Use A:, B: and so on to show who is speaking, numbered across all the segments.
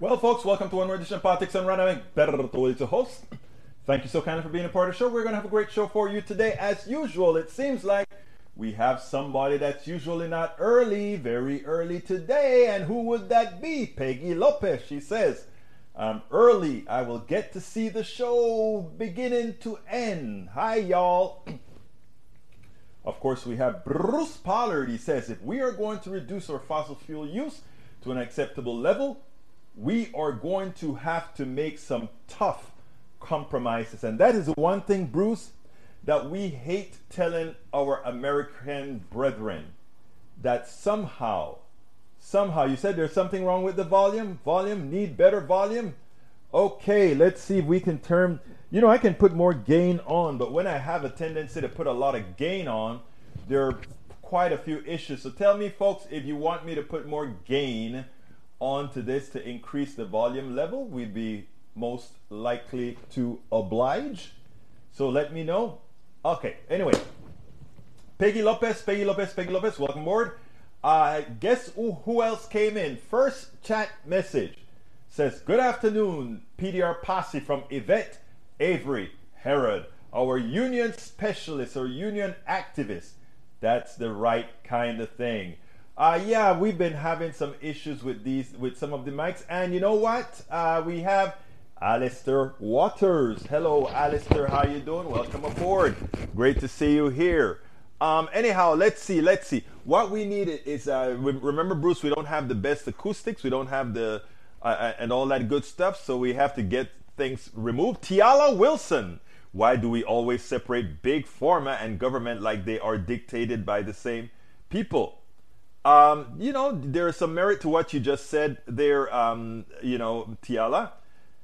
A: Well, folks, welcome to one more edition of Politics and Running. Berto is a host. Thank you so kindly for being a part of the show. We're going to have a great show for you today. As usual, it seems like we have somebody that's usually not early, very early today. And who would that be? Peggy Lopez. She says, I'm early, I will get to see the show beginning to end. Hi, y'all. Of course, we have Bruce Pollard. He says if we are going to reduce our fossil fuel use to an acceptable level, we are going to have to make some tough compromises. And that is one thing, Bruce, that we hate telling our American brethren that somehow, somehow, you said there's something wrong with the volume? Volume? Need better volume? Okay, let's see if we can turn you know, I can put more gain on, but when I have a tendency to put a lot of gain on, there are quite a few issues. So tell me, folks, if you want me to put more gain onto this to increase the volume level, we'd be most likely to oblige. So let me know. Okay, anyway. Peggy Lopez, Peggy Lopez, Peggy Lopez, welcome aboard. Uh, guess who, else came in? First chat message says, Good afternoon, PDR Posse from Yvette Avery Herod, our union specialist or union activist. That's the right kind of thing. Uh, yeah, we've been having some issues with these, with some of the mics, and you know what? Uh, we have Alistair Waters. Hello, Alistair. How you doing? Welcome aboard. Great to see you here. Um, anyhow, let's see. Let's see. What we need is uh, remember, Bruce. We don't have the best acoustics. We don't have the uh, uh, and all that good stuff. So we have to get things removed. Tiala Wilson. Why do we always separate big pharma and government like they are dictated by the same people? Um, you know, there is some merit to what you just said there, um, you know, Tiala.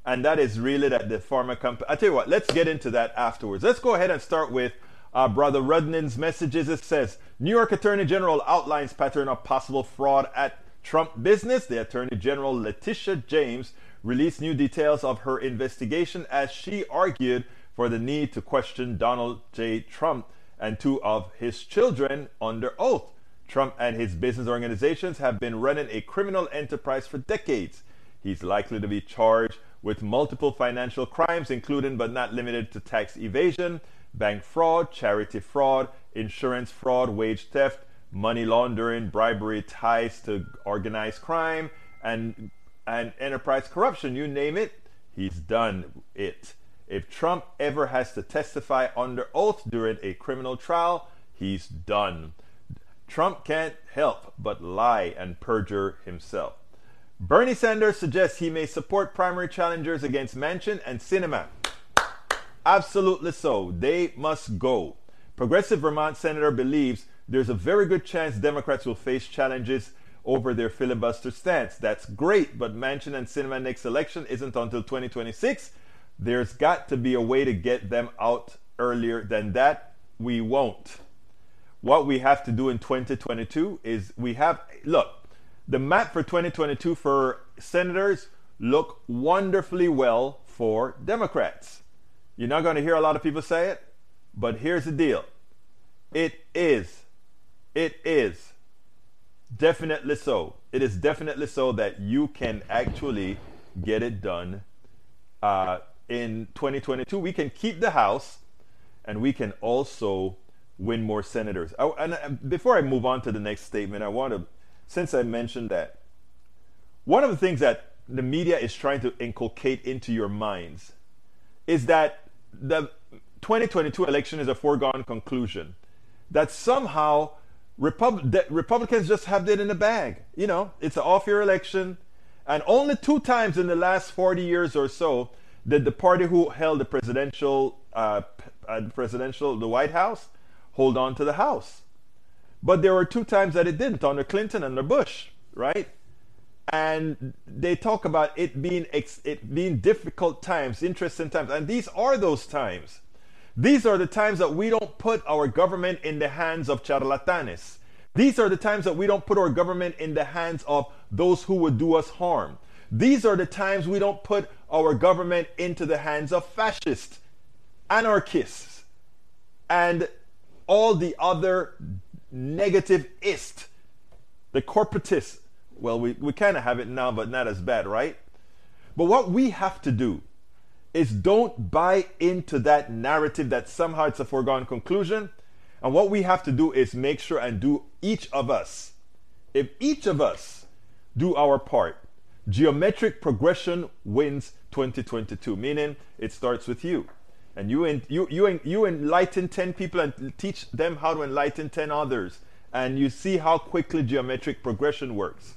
A: And that is really that the pharma company. I tell you what, let's get into that afterwards. Let's go ahead and start with uh, Brother Rudnin's messages. It says New York Attorney General outlines pattern of possible fraud at Trump business. The Attorney General Letitia James released new details of her investigation as she argued for the need to question Donald J. Trump and two of his children under oath. Trump and his business organizations have been running a criminal enterprise for decades. He's likely to be charged with multiple financial crimes, including but not limited to tax evasion, bank fraud, charity fraud, insurance fraud, wage theft, money laundering, bribery, ties to organized crime, and and enterprise corruption, you name it, he's done it. If Trump ever has to testify under oath during a criminal trial, he's done. Trump can't help but lie and perjure himself. Bernie Sanders suggests he may support primary challengers against Manchin and Sinema. Absolutely so. They must go. Progressive Vermont senator believes there's a very good chance Democrats will face challenges over their filibuster stance. That's great, but Manchin and Sinema next election isn't until 2026. There's got to be a way to get them out earlier than that. We won't. What we have to do in 2022 is we have look, the map for 2022 for senators look wonderfully well for Democrats. You're not going to hear a lot of people say it, but here's the deal. It is it is Definitely so. It is definitely so that you can actually get it done uh, in 2022. We can keep the House and we can also win more senators. I, and uh, before I move on to the next statement, I want to, since I mentioned that, one of the things that the media is trying to inculcate into your minds is that the 2022 election is a foregone conclusion. That somehow Repub- Republicans just have it in the bag. You know, it's an off year election. And only two times in the last 40 years or so did the party who held the presidential, uh, uh, presidential, the White House, hold on to the House. But there were two times that it didn't, under Clinton and under Bush, right? And they talk about it being ex- it being difficult times, interesting times, and these are those times. These are the times that we don't put our government in the hands of charlatanes. These are the times that we don't put our government in the hands of those who would do us harm. These are the times we don't put our government into the hands of fascists, anarchists, and all the other negative ist, the corporatists. Well, we, we kind of have it now, but not as bad, right? But what we have to do is don't buy into that narrative that somehow it's a foregone conclusion. And what we have to do is make sure and do each of us, if each of us do our part, geometric progression wins 2022, meaning it starts with you. And you, you, you, you enlighten 10 people and teach them how to enlighten 10 others. And you see how quickly geometric progression works.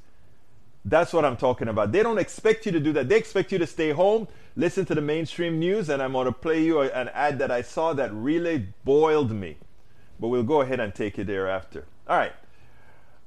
A: That's what I'm talking about. They don't expect you to do that. They expect you to stay home, listen to the mainstream news, and I'm going to play you an ad that I saw that really boiled me. But we'll go ahead and take it thereafter. All right.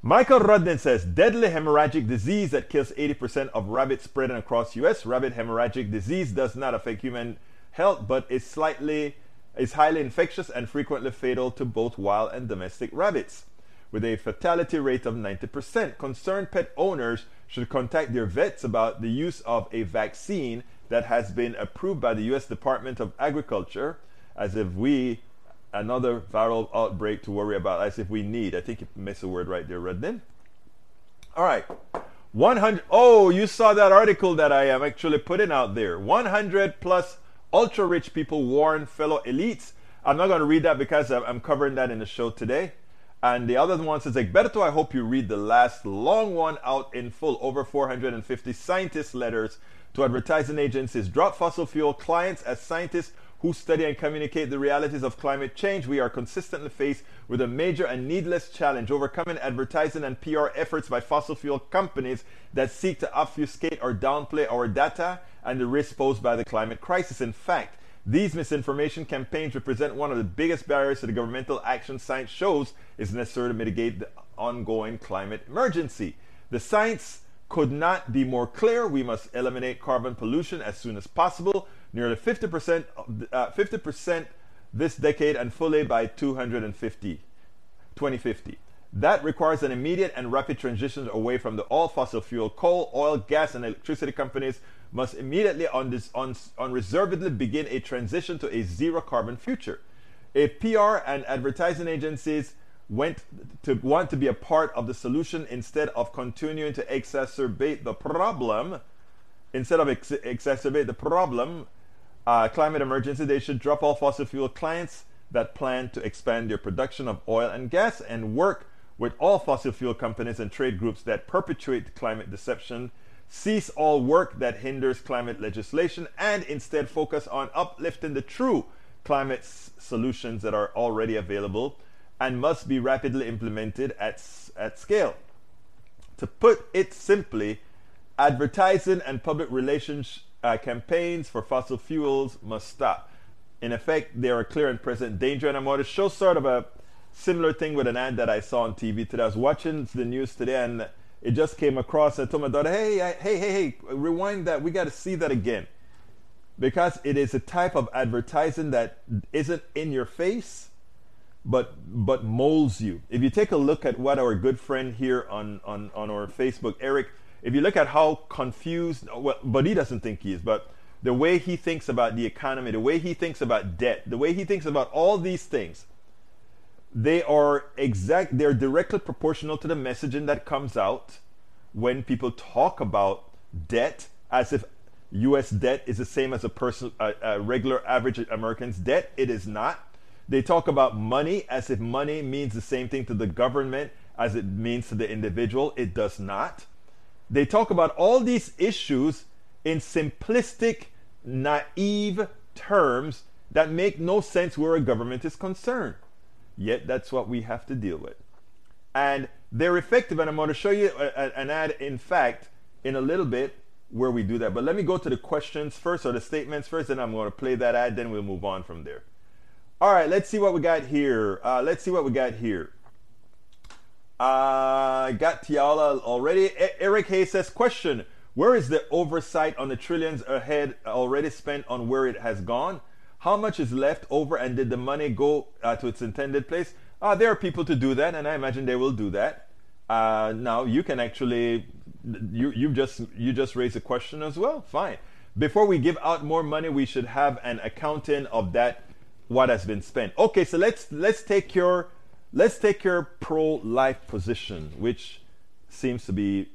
A: Michael Rudden says deadly hemorrhagic disease that kills 80% of rabbits spreading across US. Rabbit hemorrhagic disease does not affect human health, but is slightly is highly infectious and frequently fatal to both wild and domestic rabbits with a fatality rate of 90%. Concerned pet owners should contact their vets about the use of a vaccine that has been approved by the US Department of Agriculture as if we another viral outbreak to worry about as if we need. I think you missed a word right there, Redden. All right. 100 Oh, you saw that article that I am actually putting out there. 100 plus ultra rich people warn fellow elites. I'm not going to read that because I'm covering that in the show today. And the other one says, Egberto, I hope you read the last long one out in full. Over 450 scientist letters to advertising agencies drop fossil fuel clients as scientists who study and communicate the realities of climate change. We are consistently faced with a major and needless challenge overcoming advertising and PR efforts by fossil fuel companies that seek to obfuscate or downplay our data and the risks posed by the climate crisis. In fact, these misinformation campaigns represent one of the biggest barriers to the governmental action science shows is necessary to mitigate the ongoing climate emergency. The science could not be more clear. We must eliminate carbon pollution as soon as possible, nearly 50%, uh, 50% this decade and fully by 250, 2050. That requires an immediate and rapid transition away from the all fossil fuel, coal, oil, gas, and electricity companies must immediately on unreservedly begin a transition to a zero carbon future. If PR and advertising agencies went to want to be a part of the solution instead of continuing to exacerbate the problem, instead of ex- exacerbate the problem, uh, climate emergency, they should drop all fossil fuel clients that plan to expand their production of oil and gas and work with all fossil fuel companies and trade groups that perpetuate climate deception cease all work that hinders climate legislation, and instead focus on uplifting the true climate s- solutions that are already available and must be rapidly implemented at, at scale. To put it simply, advertising and public relations uh, campaigns for fossil fuels must stop. In effect, they are a clear and present danger, and I'm going to show sort of a similar thing with an ad that I saw on TV today. I was watching the news today, and it just came across. I told my daughter, hey, I, hey, hey, hey, rewind that. We got to see that again. Because it is a type of advertising that isn't in your face, but but molds you. If you take a look at what our good friend here on, on, on our Facebook, Eric, if you look at how confused, well, but he doesn't think he is, but the way he thinks about the economy, the way he thinks about debt, the way he thinks about all these things, they are exact they're directly proportional to the messaging that comes out when people talk about debt as if US debt is the same as a person a, a regular average American's debt. It is not. They talk about money as if money means the same thing to the government as it means to the individual. It does not they talk about all these issues in simplistic naive terms that make no sense where a government is concerned Yet that's what we have to deal with. And they're effective, and I'm going to show you an ad, in fact, in a little bit where we do that. But let me go to the questions first, or the statements first, and I'm going to play that ad, then we'll move on from there. All right, let's see what we got here. Uh, let's see what we got here. I got Tiala already. E- Eric Hayes says, question, where is the oversight on the trillions ahead already spent on where it has gone? How much is left over and did the money go uh, to its intended place? Uh, there are people to do that, and I imagine they will do that. Uh, now you can actually, you you just you just raise a question as well. Fine. Before we give out more money, we should have an accounting of that what has been spent. Okay, so let's let's take your let's take your pro-life position, which seems to be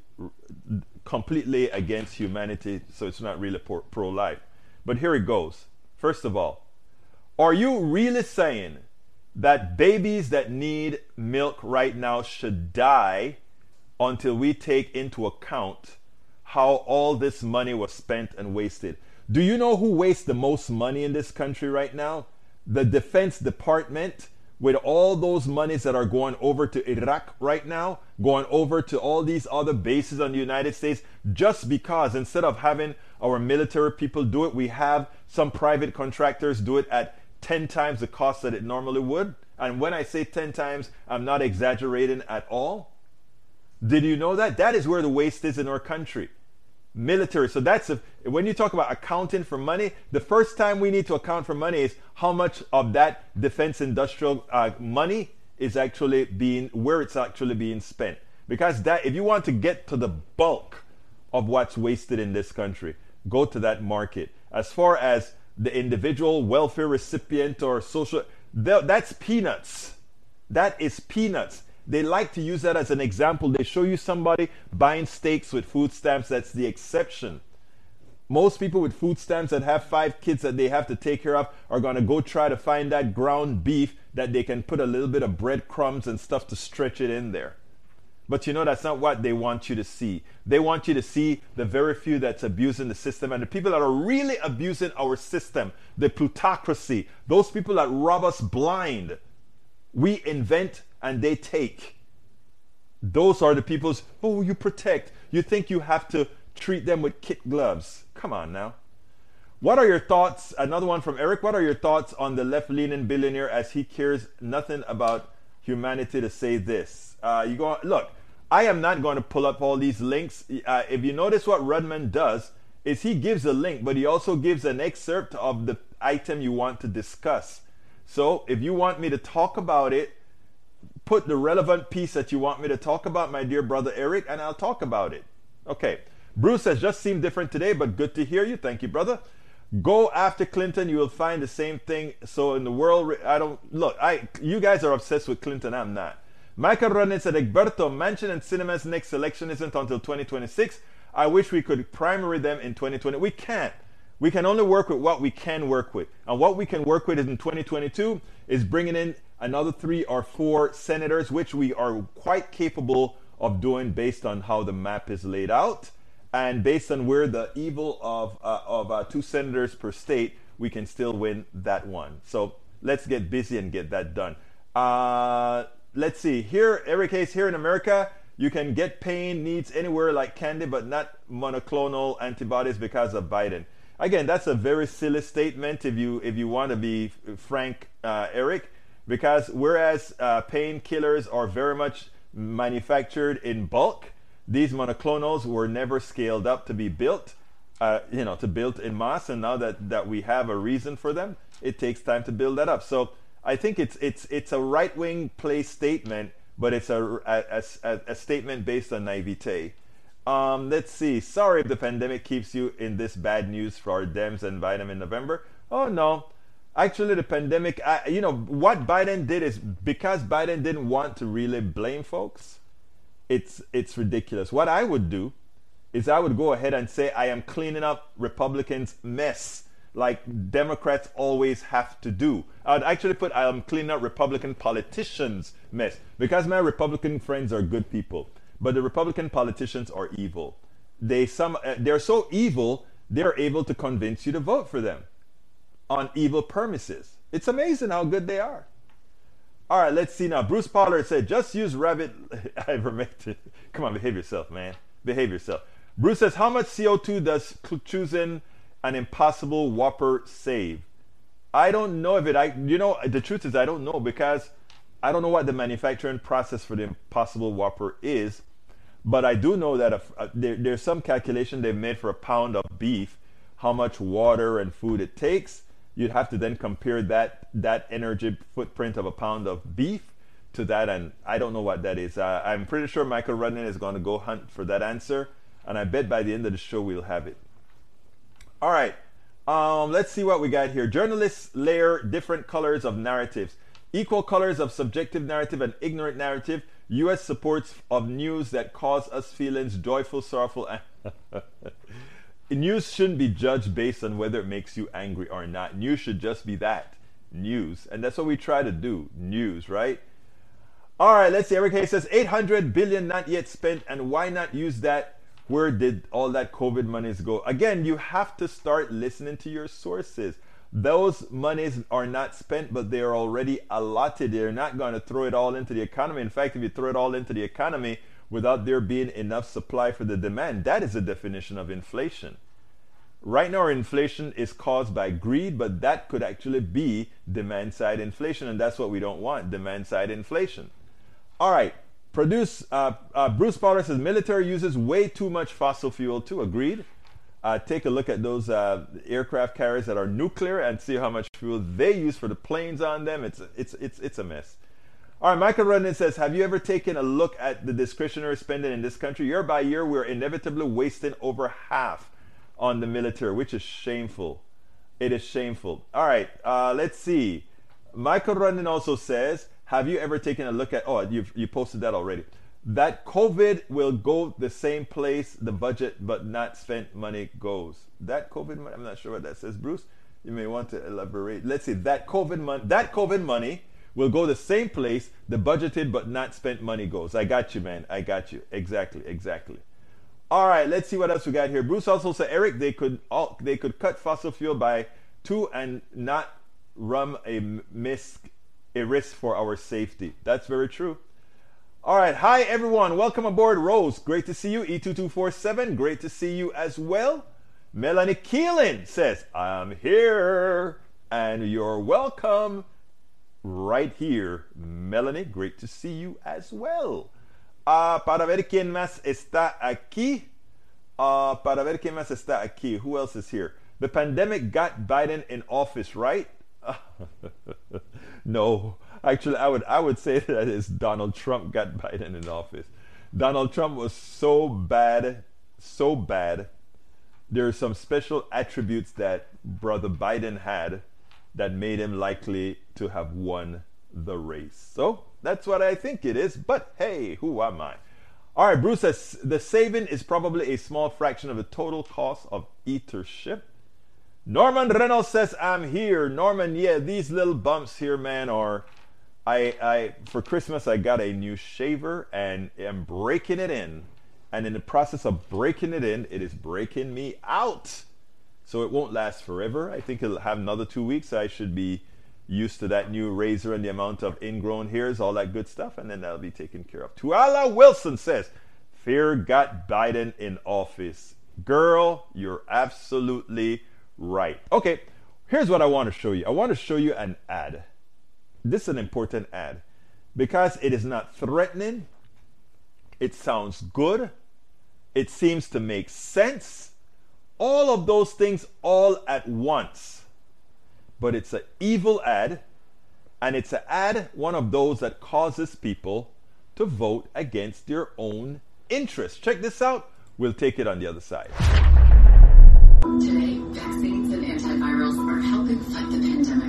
A: completely against humanity, so it's not really pro life. But here it goes. First of all, are you really saying that babies that need milk right now should die until we take into account how all this money was spent and wasted? Do you know who wastes the most money in this country right now? The Defense Department with all those monies that are going over to Iraq right now, going over to all these other bases on the United States, just because instead of having our military people do it, we have some private contractors do it at 10 times the cost that it normally would. And when I say 10 times, I'm not exaggerating at all. Did you know that? That is where the waste is in our country military. So that's a, when you talk about accounting for money, the first time we need to account for money is how much of that defense industrial uh, money is actually being where it's actually being spent. Because that if you want to get to the bulk of what's wasted in this country, go to that market. As far as the individual welfare recipient or social, that's peanuts. That is peanuts. They like to use that as an example. They show you somebody buying steaks with food stamps. That's the exception. Most people with food stamps that have five kids that they have to take care of are going to go try to find that ground beef that they can put a little bit of breadcrumbs and stuff to stretch it in there. But you know, that's not what they want you to see. They want you to see the very few that's abusing the system and the people that are really abusing our system, the plutocracy, those people that rob us blind. We invent and they take. Those are the people's, who you protect. You think you have to treat them with kit gloves. Come on now. What are your thoughts? Another one from Eric. What are your thoughts on the left leaning billionaire as he cares nothing about humanity to say this? Uh, you go, look, I am not going to pull up all these links. Uh, if you notice what Rudman does, is he gives a link, but he also gives an excerpt of the item you want to discuss. So if you want me to talk about it, put the relevant piece that you want me to talk about, my dear brother Eric, and I'll talk about it. Okay. Bruce has just seemed different today, but good to hear you. Thank you, brother. Go after Clinton, you will find the same thing. So in the world, I don't look. I you guys are obsessed with Clinton. I'm not. Michael Rodney said, Egberto, Manchin and Sinema's next election isn't until 2026. I wish we could primary them in 2020. We can't. We can only work with what we can work with. And what we can work with in 2022 is bringing in another three or four senators, which we are quite capable of doing based on how the map is laid out. And based on where the evil of, uh, of uh, two senators per state, we can still win that one. So let's get busy and get that done. Uh, let's see. Here, every case here in America, you can get pain needs anywhere like candy, but not monoclonal antibodies because of Biden. Again, that's a very silly statement if you if you want to be frank, uh, Eric, because whereas uh, painkillers are very much manufactured in bulk, these monoclonals were never scaled up to be built, uh, you know, to build in mass. And now that that we have a reason for them, it takes time to build that up. So I think it's it's it's a right wing play statement, but it's a, a, a, a statement based on naivete. Um, let's see. Sorry if the pandemic keeps you in this bad news for our Dems and Biden in November. Oh no. Actually, the pandemic, I, you know, what Biden did is because Biden didn't want to really blame folks, it's, it's ridiculous. What I would do is I would go ahead and say, I am cleaning up Republicans' mess like Democrats always have to do. I'd actually put, I am cleaning up Republican politicians' mess because my Republican friends are good people. But the Republican politicians are evil. They some uh, they're so evil they're able to convince you to vote for them on evil premises. It's amazing how good they are. All right, let's see now. Bruce Pollard said, "Just use rabbit ivermectin." Come on, behave yourself, man. Behave yourself. Bruce says, "How much CO2 does choosing an impossible Whopper save?" I don't know if it. I you know the truth is I don't know because I don't know what the manufacturing process for the Impossible Whopper is, but I do know that a, a, there, there's some calculation they've made for a pound of beef, how much water and food it takes. You'd have to then compare that that energy footprint of a pound of beef to that, and I don't know what that is. Uh, I'm pretty sure Michael Rudnin is going to go hunt for that answer, and I bet by the end of the show we'll have it. All right, um, let's see what we got here. Journalists layer different colors of narratives equal colors of subjective narrative and ignorant narrative U.S. supports of news that cause us feelings joyful, sorrowful. news shouldn't be judged based on whether it makes you angry or not. News should just be that news. And that's what we try to do news, right? All right, let's see. Eric Hayes says 800 billion not yet spent, and why not use that? Where did all that COVID monies go? Again, you have to start listening to your sources. Those monies are not spent, but they are already allotted. They're not going to throw it all into the economy. In fact, if you throw it all into the economy without there being enough supply for the demand, that is the definition of inflation. Right now, inflation is caused by greed, but that could actually be demand side inflation, and that's what we don't want demand side inflation. All right, produce. Uh, uh, Bruce Potter says military uses way too much fossil fuel too. Agreed. Uh, take a look at those uh, aircraft carriers that are nuclear and see how much fuel they use for the planes on them. It's it's it's it's a mess. All right, Michael Rudden says, have you ever taken a look at the discretionary spending in this country? Year by year, we're inevitably wasting over half on the military, which is shameful. It is shameful. All right, uh, let's see. Michael Rundin also says, Have you ever taken a look at? Oh, you've, you posted that already. That COVID will go the same place the budget but not spent money goes. That COVID money, I'm not sure what that says, Bruce. You may want to elaborate. Let's see. That COVID money, that COVID money will go the same place the budgeted but not spent money goes. I got you, man. I got you. Exactly, exactly. All right, let's see what else we got here. Bruce also said, Eric, they could all, they could cut fossil fuel by two and not run a miss a risk for our safety. That's very true. All right, hi everyone. Welcome aboard, Rose. Great to see you. E2247, great to see you as well. Melanie Keelan says, I'm here and you're welcome right here. Melanie, great to see you as well. Uh, para ver quién más está aquí. Uh, para ver quién más está aquí. Who else is here? The pandemic got Biden in office, right? no. Actually, I would I would say that it's Donald Trump got Biden in office. Donald Trump was so bad, so bad. There are some special attributes that brother Biden had that made him likely to have won the race. So that's what I think it is. But hey, who am I? All right, Bruce says the saving is probably a small fraction of the total cost of ethership. Norman Reynolds says, I'm here. Norman, yeah, these little bumps here, man, are. I, I for Christmas I got a new shaver and I'm breaking it in. And in the process of breaking it in, it is breaking me out. So it won't last forever. I think it'll have another two weeks. I should be used to that new razor and the amount of ingrown hairs, all that good stuff, and then that'll be taken care of. Tiala Wilson says, Fear got Biden in office. Girl, you're absolutely right. Okay, here's what I want to show you. I want to show you an ad. This is an important ad because it is not threatening, it sounds good, it seems to make sense. All of those things all at once but it's an evil ad, and it's an ad, one of those that causes people to vote against their own interests. Check this out. We'll take it on the other side.
B: Today, vaccines and antivirals are helping fight the pandemic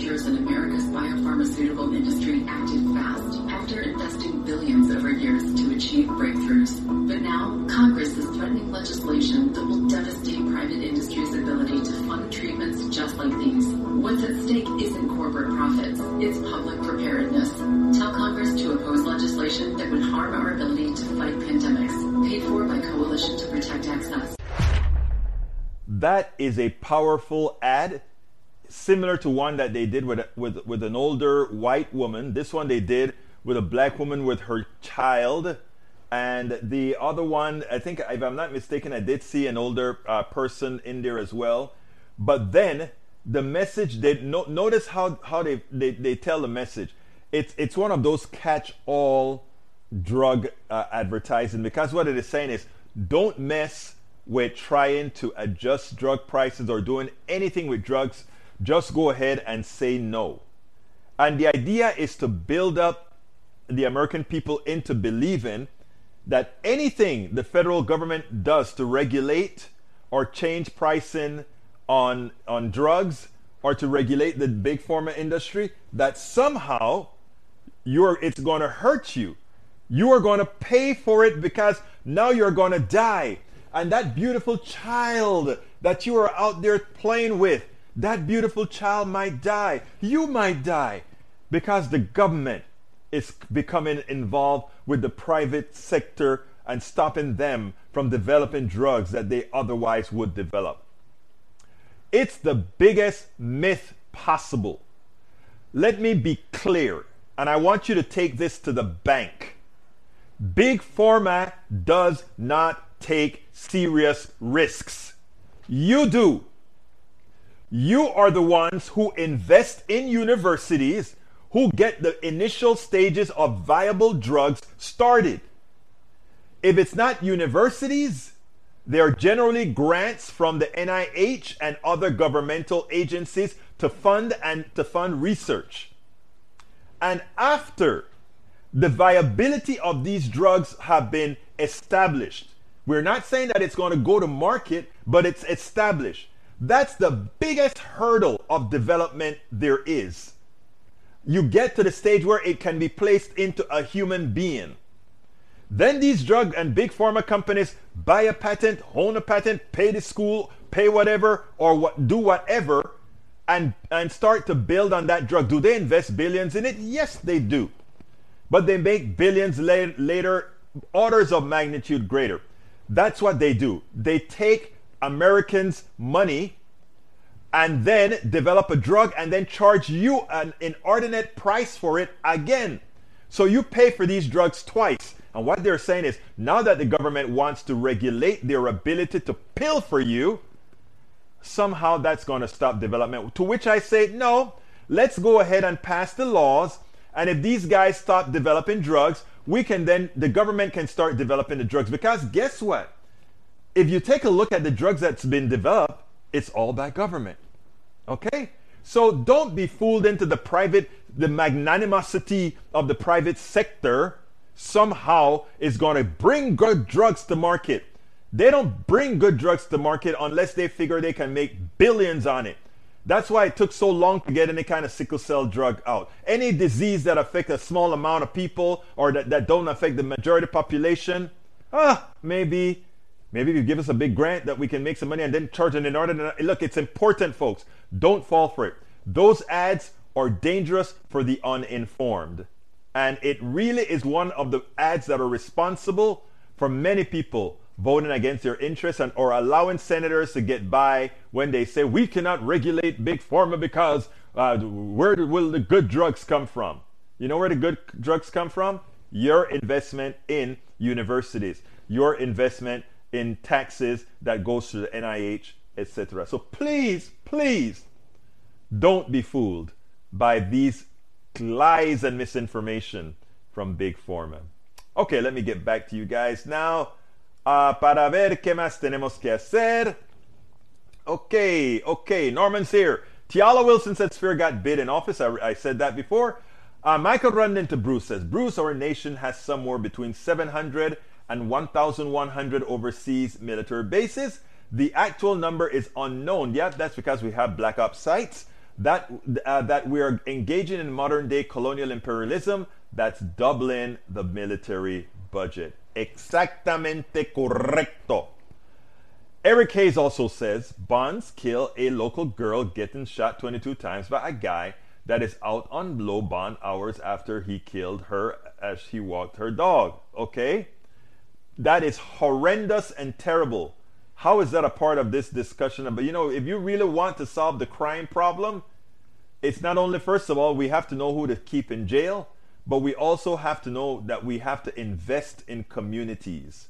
B: in America's biopharmaceutical industry acted fast after investing billions over years to achieve breakthroughs. But now, Congress is threatening legislation that will devastate private industry's ability to fund treatments just like these. What's at stake isn't corporate profits, it's public preparedness. Tell Congress to oppose legislation that would harm our ability to fight pandemics. Paid for by Coalition to Protect Access.
A: That is a powerful ad, similar to one that they did with, with, with an older white woman. This one they did with a black woman with her child. And the other one, I think, if I'm not mistaken, I did see an older uh, person in there as well. But then the message, they no, notice how, how they, they, they tell the message. It's, it's one of those catch all drug uh, advertising because what it is saying is don't mess with trying to adjust drug prices or doing anything with drugs. Just go ahead and say no. And the idea is to build up the American people into believing that anything the federal government does to regulate or change pricing on, on drugs or to regulate the big pharma industry, that somehow you're it's going to hurt you. You are going to pay for it because now you're going to die. And that beautiful child that you are out there playing with, that beautiful child might die. You might die because the government is becoming involved with the private sector and stopping them from developing drugs that they otherwise would develop. It's the biggest myth possible. Let me be clear, and I want you to take this to the bank. Big Pharma does not take serious risks. You do. You are the ones who invest in universities who get the initial stages of viable drugs started. If it's not universities, they are generally grants from the NIH and other governmental agencies to fund and to fund research. And after the viability of these drugs have been established, we're not saying that it's going to go to market, but it's established. That's the biggest hurdle of development there is. You get to the stage where it can be placed into a human being. Then these drug and big pharma companies buy a patent, own a patent, pay the school, pay whatever, or what, do whatever, and, and start to build on that drug. Do they invest billions in it? Yes, they do. But they make billions la- later, orders of magnitude greater. That's what they do. They take Americans' money and then develop a drug and then charge you an inordinate price for it again. So you pay for these drugs twice. And what they're saying is now that the government wants to regulate their ability to pill for you, somehow that's going to stop development. To which I say, no, let's go ahead and pass the laws. And if these guys stop developing drugs, we can then, the government can start developing the drugs. Because guess what? If you take a look at the drugs that's been developed, it's all by government. Okay? So don't be fooled into the private, the magnanimosity of the private sector somehow is going to bring good drugs to market. They don't bring good drugs to market unless they figure they can make billions on it. That's why it took so long to get any kind of sickle cell drug out. Any disease that affects a small amount of people or that, that don't affect the majority population, ah, maybe, maybe if you give us a big grant that we can make some money and then charge an inordinate. Look, it's important, folks. Don't fall for it. Those ads are dangerous for the uninformed. And it really is one of the ads that are responsible for many people voting against their interests and or allowing senators to get by when they say we cannot regulate big pharma because uh, where will the good drugs come from? You know where the good drugs come from? Your investment in universities, your investment in taxes that goes to the NIH, etc. So please, please don't be fooled by these lies and misinformation from Big Pharma. Okay, let me get back to you guys now. Uh, para ver qué más tenemos que hacer. Okay, okay, Norman's here. Tiala Wilson said Sphere got Biden office. I, I said that before. Uh, Michael run into Bruce says Bruce, our nation has somewhere between 700 and 1,100 overseas military bases. The actual number is unknown. Yeah, that's because we have black ops sites that uh, that we are engaging in modern day colonial imperialism. That's doubling the military budget. Exactamente correcto. Eric hayes also says bonds kill a local girl getting shot 22 times by a guy that is out on low bond hours after he killed her as she walked her dog. Okay that is horrendous and terrible how is that a part of this discussion? But you know, if you really want to solve the crime problem, it's not only, first of all, we have to know who to keep in jail, but we also have to know that we have to invest in communities.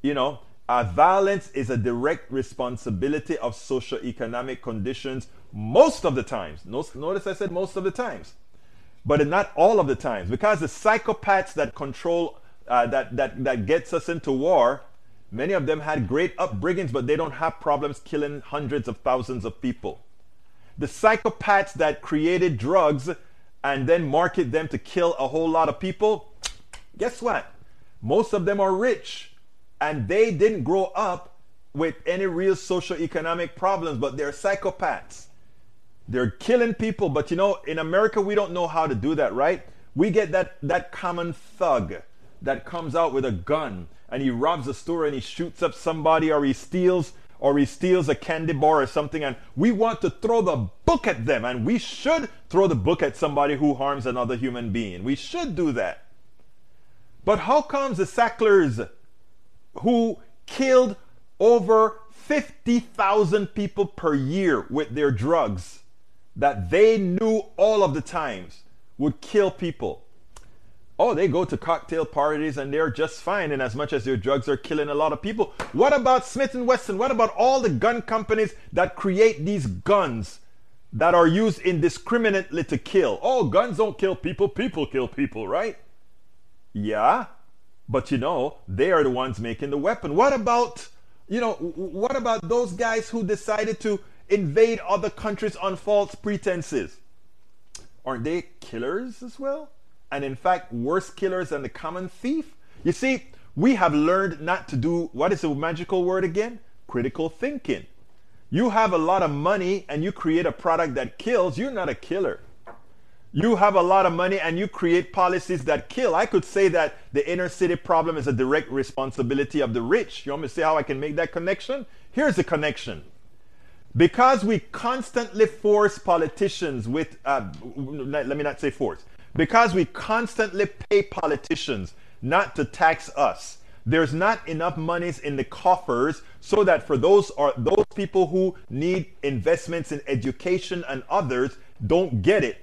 A: You know, uh, violence is a direct responsibility of socioeconomic conditions most of the times. Notice I said most of the times, but not all of the times, because the psychopaths that control, uh, that, that, that gets us into war, Many of them had great upbringings, but they don't have problems killing hundreds of thousands of people. The psychopaths that created drugs and then market them to kill a whole lot of people, guess what? Most of them are rich and they didn't grow up with any real socioeconomic problems, but they're psychopaths. They're killing people, but you know, in America, we don't know how to do that, right? We get that, that common thug that comes out with a gun and he robs a store and he shoots up somebody or he steals or he steals a candy bar or something and we want to throw the book at them and we should throw the book at somebody who harms another human being. We should do that. But how comes the Sacklers who killed over 50,000 people per year with their drugs that they knew all of the times would kill people. Oh, they go to cocktail parties and they're just fine in as much as their drugs are killing a lot of people. What about Smith and Wesson? What about all the gun companies that create these guns that are used indiscriminately to kill? Oh, guns don't kill people, people kill people, right? Yeah, but you know, they are the ones making the weapon. What about you know, what about those guys who decided to invade other countries on false pretenses? Aren't they killers as well? And in fact, worse killers than the common thief? You see, we have learned not to do what is the magical word again? Critical thinking. You have a lot of money and you create a product that kills, you're not a killer you have a lot of money and you create policies that kill. I could say that the inner city problem is a direct responsibility of the rich. You want me to see how I can make that connection? Here's the connection. Because we constantly force politicians with, uh, let me not say force, because we constantly pay politicians not to tax us, there's not enough monies in the coffers so that for those are those people who need investments in education and others don't get it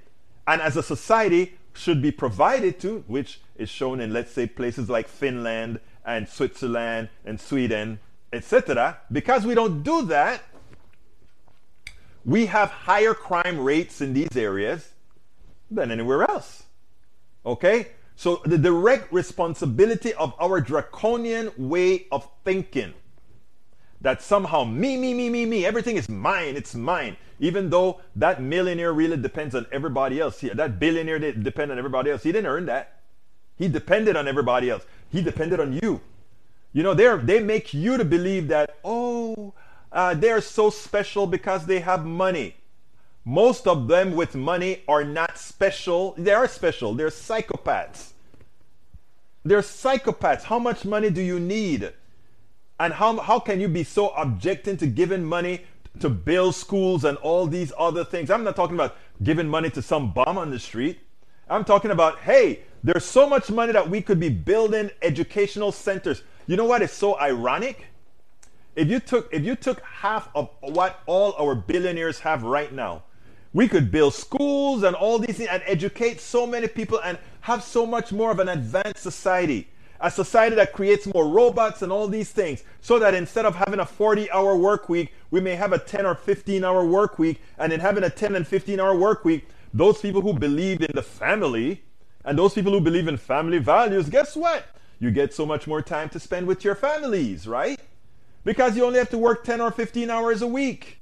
A: and as a society should be provided to, which is shown in, let's say, places like Finland and Switzerland and Sweden, etc. Because we don't do that, we have higher crime rates in these areas than anywhere else. Okay? So the direct responsibility of our draconian way of thinking that somehow me, me, me, me, me, everything is mine, it's mine. Even though that millionaire really depends on everybody else. That billionaire didn't depend on everybody else. He didn't earn that. He depended on everybody else. He depended on you. You know, they they make you to believe that, oh, uh, they're so special because they have money. Most of them with money are not special. They are special. They're psychopaths. They're psychopaths. How much money do you need? And how, how can you be so objecting to giving money to build schools and all these other things? I'm not talking about giving money to some bum on the street. I'm talking about, hey, there's so much money that we could be building educational centers. You know what is so ironic? If you took if you took half of what all our billionaires have right now, we could build schools and all these things and educate so many people and have so much more of an advanced society a society that creates more robots and all these things, so that instead of having a 40 hour work week, we may have a 10 or 15 hour work week. And in having a 10 and 15 hour work week, those people who believe in the family and those people who believe in family values, guess what? You get so much more time to spend with your families, right? Because you only have to work 10 or 15 hours a week.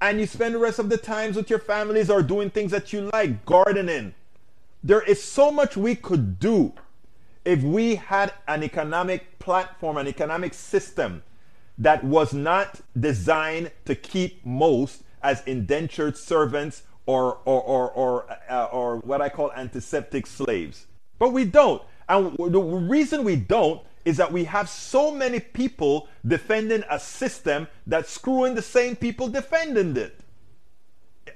A: And you spend the rest of the times with your families or doing things that you like, gardening. There is so much we could do if we had an economic platform, an economic system that was not designed to keep most as indentured servants or, or, or, or, uh, or what I call antiseptic slaves. But we don't. And the reason we don't is that we have so many people defending a system that's screwing the same people defending it.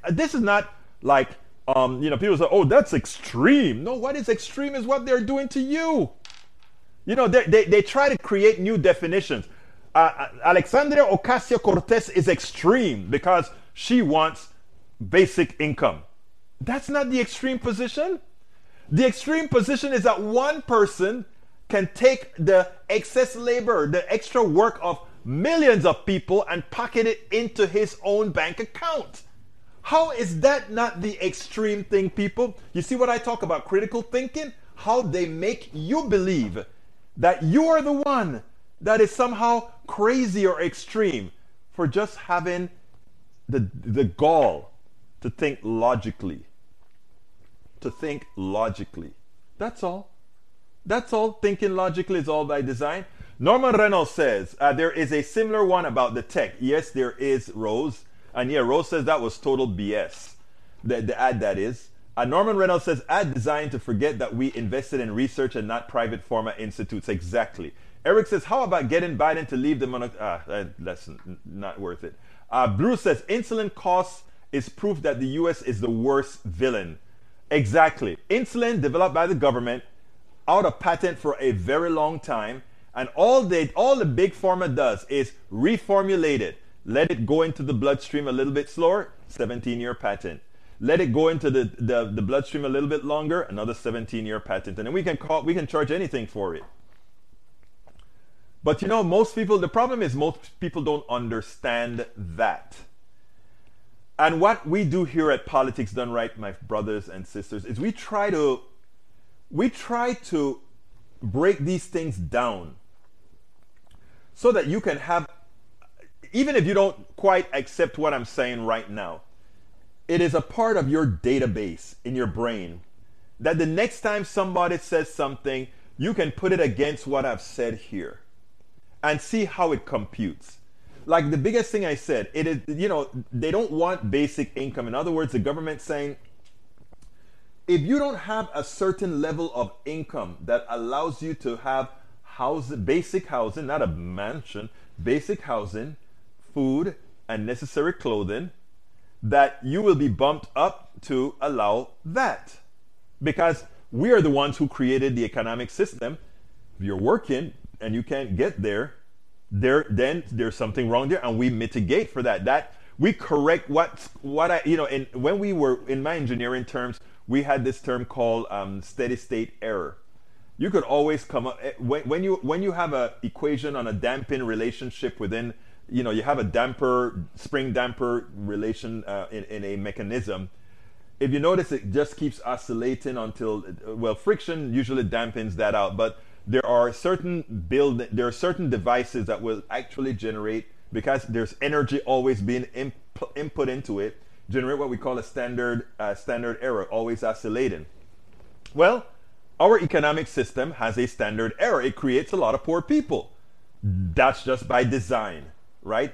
A: This is not like um, you know, people say, oh, that's extreme. No, what is extreme is what they're doing to you. You know, they, they, they try to create new definitions. Uh, uh Alexandria Ocasio Cortez is extreme because she wants basic income. That's not the extreme position. The extreme position is that one person can take the excess labor, the extra work of millions of people and pocket it into his own bank account. How is that not the extreme thing, people? You see what I talk about critical thinking? How they make you believe that you are the one that is somehow crazy or extreme for just having the, the gall to think logically. To think logically. That's all. That's all. Thinking logically is all by design. Norman Reynolds says uh, there is a similar one about the tech. Yes, there is, Rose. And yeah, Rose says that was total BS. The, the ad that is. Uh, Norman Reynolds says, ad design to forget that we invested in research and not private pharma institutes. Exactly. Eric says, how about getting Biden to leave the monarch? Ah, that's not worth it. Uh, Bruce says, insulin costs is proof that the US is the worst villain. Exactly. Insulin developed by the government out of patent for a very long time. And all they all the big pharma does is reformulate it, let it go into the bloodstream a little bit slower, 17 year patent. Let it go into the, the, the bloodstream a little bit longer, another 17 year patent. And then we can call we can charge anything for it. But you know, most people the problem is most people don't understand that. And what we do here at Politics Done Right, my brothers and sisters, is we try to we try to break these things down so that you can have, even if you don't quite accept what I'm saying right now, it is a part of your database in your brain that the next time somebody says something, you can put it against what I've said here and see how it computes. Like the biggest thing I said, it is, you know, they don't want basic income. In other words, the government saying, if you don't have a certain level of income that allows you to have housing, basic housing, not a mansion, basic housing, food, and necessary clothing, that you will be bumped up to allow that. Because we are the ones who created the economic system. If you're working and you can't get there, there then there's something wrong there, and we mitigate for that. That we correct what what I you know. And when we were in my engineering terms, we had this term called um, steady state error. You could always come up eh, when, when you when you have a equation on a damping relationship within you know you have a damper spring damper relation uh, in, in a mechanism. If you notice, it just keeps oscillating until well friction usually dampens that out, but there are certain build there are certain devices that will actually generate because there's energy always being imp- input into it generate what we call a standard uh, standard error, always oscillating. Well, our economic system has a standard error. It creates a lot of poor people. That's just by design, right?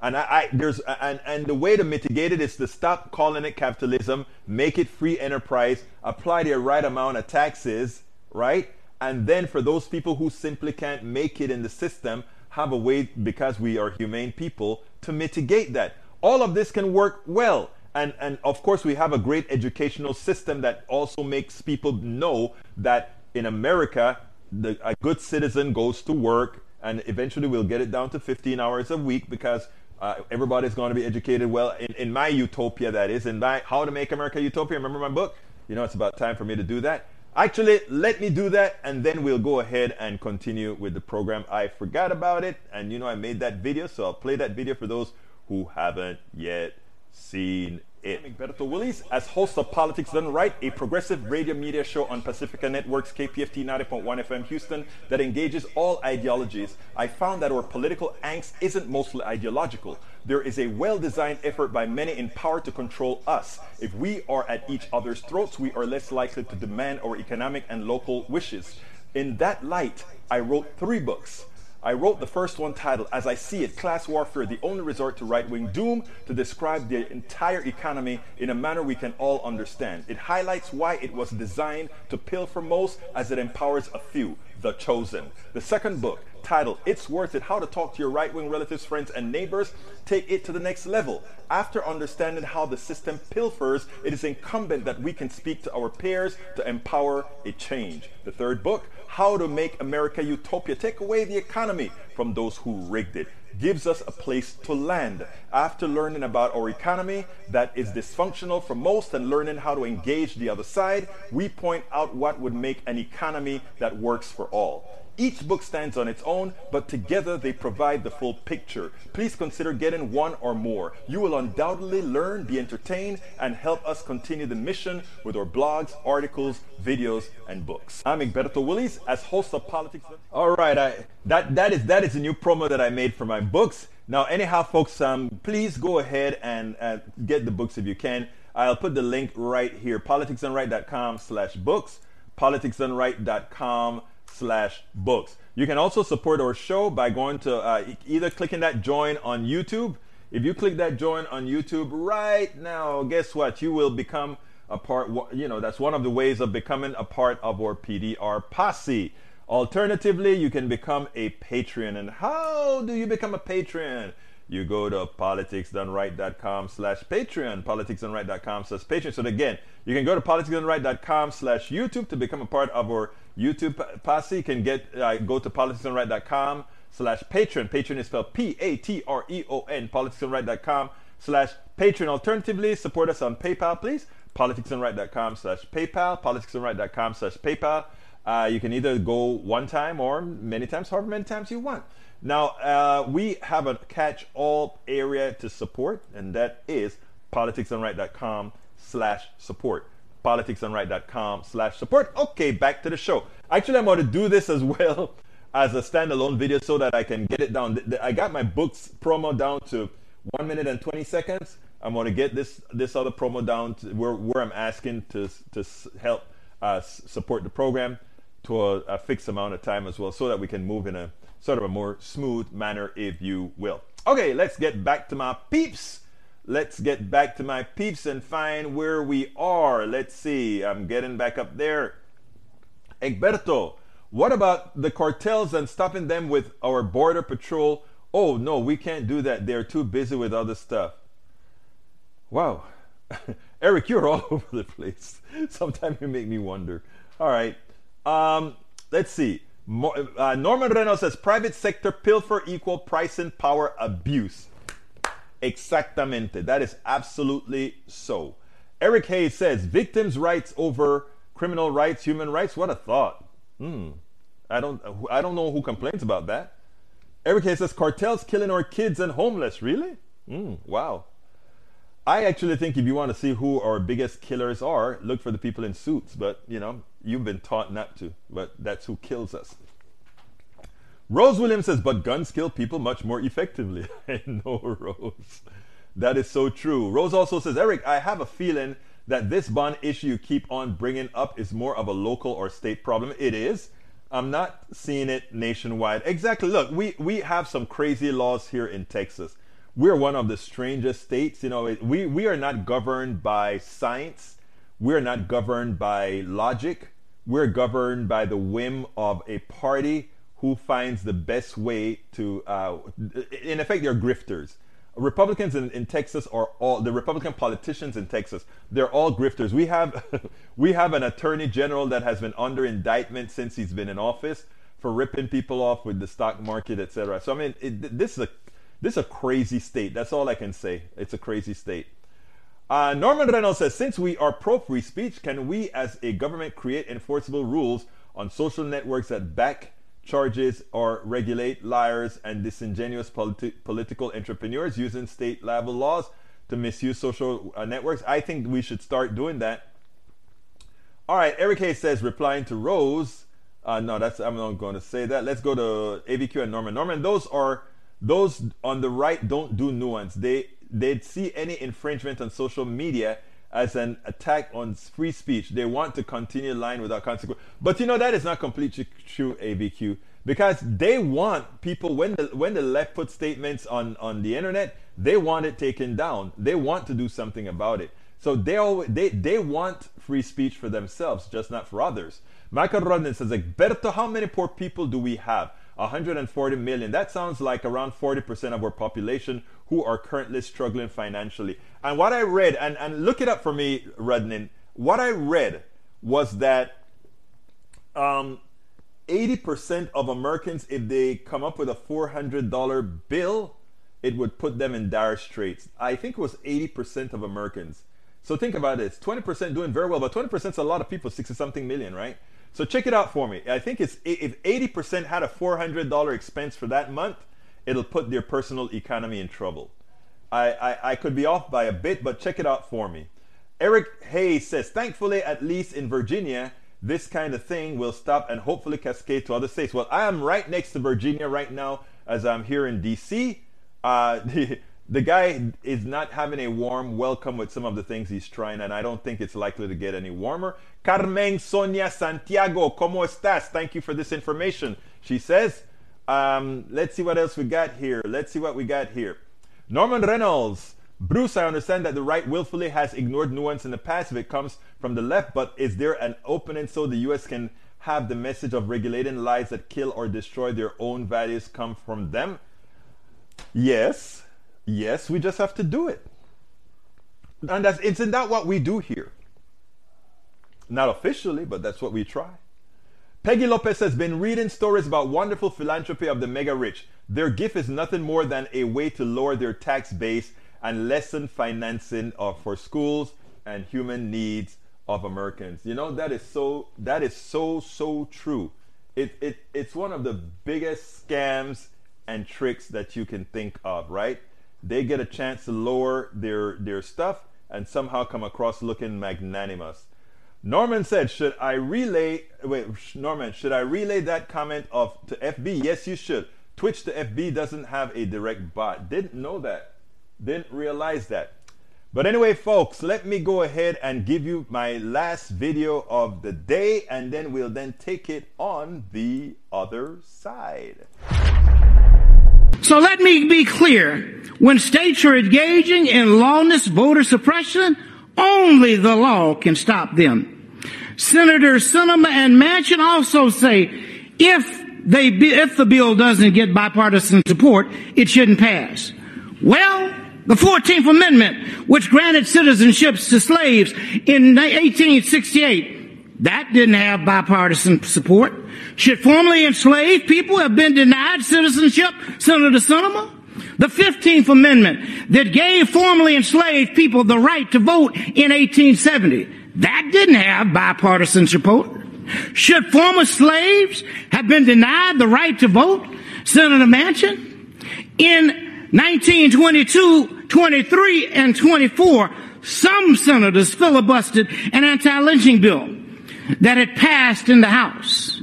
A: And I, I, there's and, and the way to mitigate it is to stop calling it capitalism, make it free enterprise, apply the right amount of taxes, right? And then for those people who simply can't make it in the system, have a way because we are humane people to mitigate that. All of this can work well. And and of course we have a great educational system that also makes people know that in America the, a good citizen goes to work and eventually we'll get it down to 15 hours a week because uh, everybody's going to be educated well. In, in my utopia that is in my how to make america utopia remember my book? You know it's about time for me to do that actually let me do that and then we'll go ahead and continue with the program. I forgot about it and you know i made that video so i'll play that video for those who haven't yet seen it. I'm Willies, as host of Politics Done Right, a progressive radio media show on Pacifica Network's KPFT 90.1 FM Houston that engages all ideologies. I found that our political angst isn't mostly ideological. There is a well designed effort by many in power to control us. If we are at each other's throats, we are less likely to demand our economic and local wishes. In that light, I wrote three books. I wrote the first one titled, As I See It Class Warfare, the Only Resort to Right Wing Doom, to describe the entire economy in a manner we can all understand. It highlights why it was designed to pilfer most as it empowers a few, the chosen. The second book, titled It's Worth It How to Talk to Your Right Wing Relatives, Friends, and Neighbors, take it to the next level. After understanding how the system pilfers, it is incumbent that we can speak to our peers to empower a change. The third book, How to Make America Utopia, take away the economy from those who rigged it gives us a place to land. After learning about our economy that is dysfunctional for most and learning how to engage the other side, we point out what would make an economy that works for all. Each book stands on its own, but together they provide the full picture. Please consider getting one or more. You will undoubtedly learn, be entertained, and help us continue the mission with our blogs, articles, videos, and books. I'm Egberto Willies, as host of Politics. All right, I, that, that, is, that is a new promo that I made for my books. Now, anyhow, folks, um, please go ahead and uh, get the books if you can. I'll put the link right here, politicsdoneright.com slash books, politicsdoneright.com slash books. You can also support our show by going to uh, either clicking that join on YouTube. If you click that join on YouTube right now, guess what? You will become a part, you know, that's one of the ways of becoming a part of our PDR posse. Alternatively, you can become a patron. And how do you become a patron? You go to politicsdoneright.com slash Patreon, politicsdoneright.com slash Patreon. So again, you can go to politicsdoneright.com slash YouTube to become a part of our YouTube posse. You can get uh, go to politicsdoneright.com slash Patreon. Patreon is spelled P-A-T-R-E-O-N, politicsdoneright.com slash Patreon. Alternatively, support us on PayPal, please. politicsdoneright.com slash PayPal, politicsdoneright.com slash PayPal. Uh, you can either go one time or many times, however many times you want. Now, uh, we have a catch all area to support, and that is politicsdoneright.com slash support. politicsdoneright.com slash support. Okay, back to the show. Actually, I'm going to do this as well as a standalone video so that I can get it down. I got my books promo down to one minute and 20 seconds. I'm going to get this this other promo down where, where I'm asking to, to help uh, support the program to a, a fixed amount of time as well so that we can move in a sort of a more smooth manner, if you will. Okay, let's get back to my peeps. Let's get back to my peeps and find where we are. Let's see. I'm getting back up there. Egberto, what about the cartels and stopping them with our border patrol? Oh, no, we can't do that. They're too busy with other stuff. Wow. Eric, you're all over the place. Sometimes you make me wonder. All right. Um, let's see. Uh, Norman Reynolds says private sector pilfer equal pricing power abuse. Exactamente. That is absolutely so. Eric Hayes says victims' rights over criminal rights, human rights. What a thought. Hmm. I don't. I don't know who complains about that. Eric Hayes says cartels killing our kids and homeless. Really? Hmm. Wow. I actually think if you want to see who our biggest killers are, look for the people in suits. But you know, you've been taught not to. But that's who kills us. Rose Williams says, but guns kill people much more effectively. I know, Rose. That is so true. Rose also says, Eric, I have a feeling that this bond issue you keep on bringing up is more of a local or state problem. It is. I'm not seeing it nationwide. Exactly. Look, we, we have some crazy laws here in Texas we're one of the strangest states. You know, we, we are not governed by science. We're not governed by logic. We're governed by the whim of a party who finds the best way to, uh, in effect, they're grifters. Republicans in, in Texas are all the Republican politicians in Texas. They're all grifters. We have we have an attorney general that has been under indictment since he's been in office for ripping people off with the stock market, etc. So I mean, it, this is a this is a crazy state. That's all I can say. It's a crazy state. Uh, Norman Reynolds says, since we are pro free speech, can we as a government create enforceable rules on social networks that back charges or regulate liars and disingenuous politi- political entrepreneurs using state level laws to misuse social uh, networks? I think we should start doing that. All right, Eric Hayes says, replying to Rose. Uh, no, that's I'm not going to say that. Let's go to ABQ and Norman. Norman, those are those on the right don't do nuance. They they'd see any infringement on social media as an attack on free speech. They want to continue lying without consequence. But you know that is not completely true, ABQ, because they want people when the when the left put statements on on the internet, they want it taken down. They want to do something about it. So they always, they they want free speech for themselves, just not for others. Michael Rudnin says, like Berto, how many poor people do we have? 140 million. That sounds like around 40% of our population who are currently struggling financially. And what I read, and, and look it up for me, Rudnin, what I read was that um, 80% of Americans, if they come up with a $400 bill, it would put them in dire straits. I think it was 80% of Americans. So think about this 20% doing very well, but 20% is a lot of people, 60 something million, right? So check it out for me. I think it's if 80% had a $400 expense for that month, it'll put their personal economy in trouble. I, I, I could be off by a bit, but check it out for me. Eric Hayes says, thankfully, at least in Virginia, this kind of thing will stop and hopefully cascade to other states. Well, I am right next to Virginia right now as I'm here in DC. Uh, the guy is not having a warm welcome with some of the things he's trying, and I don't think it's likely to get any warmer. Carmen Sonia Santiago, ¿cómo estás? Thank you for this information. She says, um, let's see what else we got here. Let's see what we got here. Norman Reynolds, Bruce, I understand that the right willfully has ignored nuance in the past if it comes from the left, but is there an opening so the US can have the message of regulating lies that kill or destroy their own values come from them? Yes. Yes, we just have to do it. And that's isn't that what we do here? Not officially, but that's what we try. Peggy Lopez has been reading stories about wonderful philanthropy of the mega rich. Their gift is nothing more than a way to lower their tax base and lessen financing of, for schools and human needs of Americans. You know that is so that is so so true. It, it it's one of the biggest scams and tricks that you can think of, right? They get a chance to lower their their stuff and somehow come across looking magnanimous. Norman said, "Should I relay? Wait, Norman, should I relay that comment of to FB? Yes, you should. Twitch to FB doesn't have a direct bot. Didn't know that. Didn't realize that. But anyway, folks, let me go ahead and give you my last video of the day, and then we'll then take it on the other side.
C: So let me be clear. When states are engaging in lawless voter suppression, only the law can stop them. Senators Sinema and Manchin also say if they, if the bill doesn't get bipartisan support, it shouldn't pass. Well, the 14th Amendment, which granted citizenships to slaves in 1868, that didn't have bipartisan support. Should formerly enslaved people have been denied citizenship, Senator Sinema? The 15th Amendment that gave formerly enslaved people the right to vote in 1870, that didn't have bipartisan support. Should former slaves have been denied the right to vote, Senator Manchin? In 1922, 23, and 24, some senators filibustered an anti-lynching bill that had passed in the House.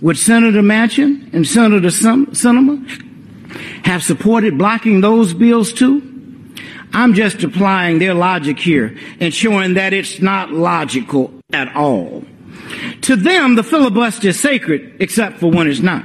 C: Would Senator Manchin and Senator Sinema have supported blocking those bills too? I'm just applying their logic here and showing that it's not logical at all. To them, the filibuster is sacred, except for when it's not.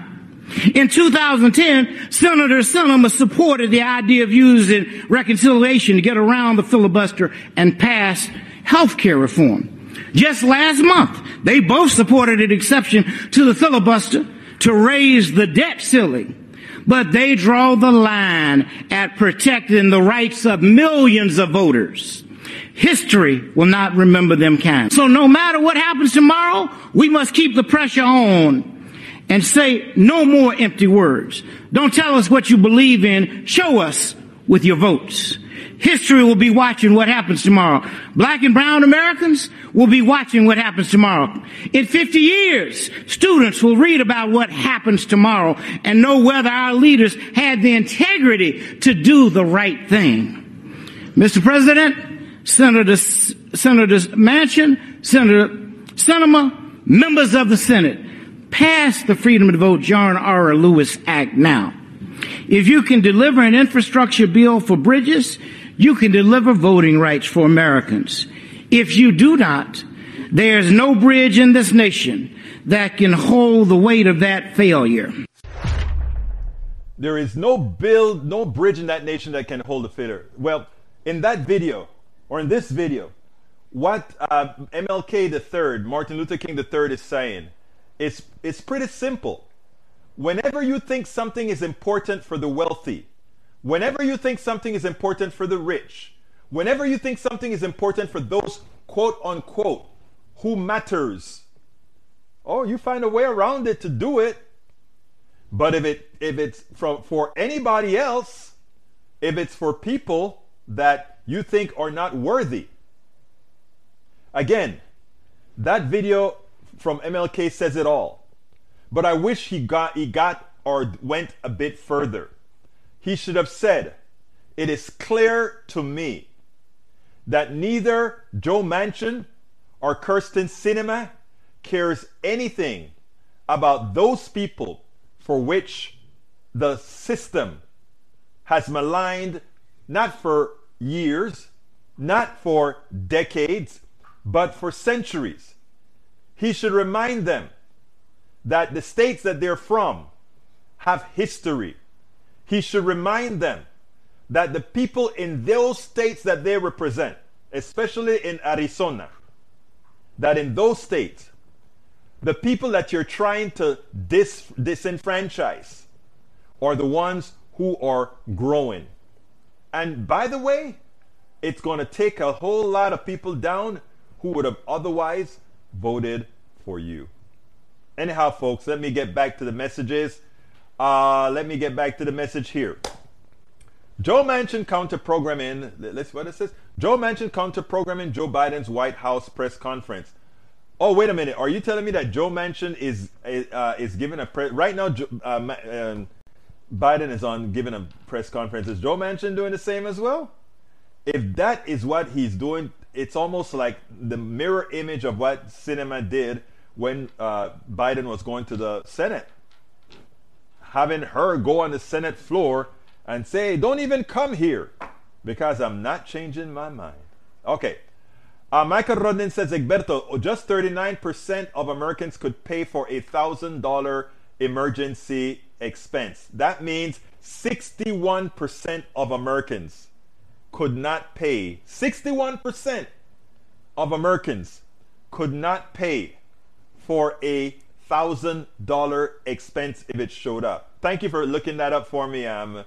C: In 2010, Senator Sinema supported the idea of using reconciliation to get around the filibuster and pass health care reform. Just last month, they both supported an exception to the filibuster to raise the debt ceiling. But they draw the line at protecting the rights of millions of voters. History will not remember them kind. So no matter what happens tomorrow, we must keep the pressure on and say no more empty words. Don't tell us what you believe in. Show us with your votes. History will be watching what happens tomorrow. Black and brown Americans will be watching what happens tomorrow. In 50 years, students will read about what happens tomorrow and know whether our leaders had the integrity to do the right thing. Mr. President, Senator, Senator Manchin, Senator Sinema, members of the Senate, pass the Freedom to Vote John R. Lewis Act now. If you can deliver an infrastructure bill for bridges, you can deliver voting rights for Americans. If you do not, there's no bridge in this nation that can hold the weight of that failure.
A: There is no bill, no bridge in that nation that can hold the failure. Well, in that video, or in this video, what uh, MLK III, Martin Luther King III, is saying it's, it's pretty simple. Whenever you think something is important for the wealthy, whenever you think something is important for the rich, whenever you think something is important for those quote unquote who matters, oh, you find a way around it to do it. But if it if it's from for anybody else, if it's for people that you think are not worthy, again, that video from MLK says it all. But I wish he got he got or went a bit further. He should have said, "It is clear to me that neither Joe Manchin or Kyrsten Sinema cares anything about those people for which the system has maligned not for years, not for decades, but for centuries he should remind them that the states that they're from have history. He should remind them that the people in those states that they represent, especially in Arizona, that in those states, the people that you're trying to dis- disenfranchise are the ones who are growing. And by the way, it's going to take a whole lot of people down who would have otherwise voted for you. Anyhow, folks, let me get back to the messages. Uh, let me get back to the message here. Joe Manchin counter programming. Let's what it says. Joe Manchin counter programming Joe Biden's White House press conference. Oh, wait a minute. Are you telling me that Joe Manchin is uh, is giving a press right now? Uh, um, Biden is on giving a press conference. Is Joe Manchin doing the same as well? If that is what he's doing, it's almost like the mirror image of what Sinema did when uh, Biden was going to the Senate. Having her go on the Senate floor and say, Don't even come here because I'm not changing my mind. Okay. Uh, Michael Rudnin says, Egberto, just 39% of Americans could pay for a $1,000 emergency expense. That means 61% of Americans could not pay. 61% of Americans could not pay for a thousand dollar expense if it showed up. Thank you for looking that up for me, um,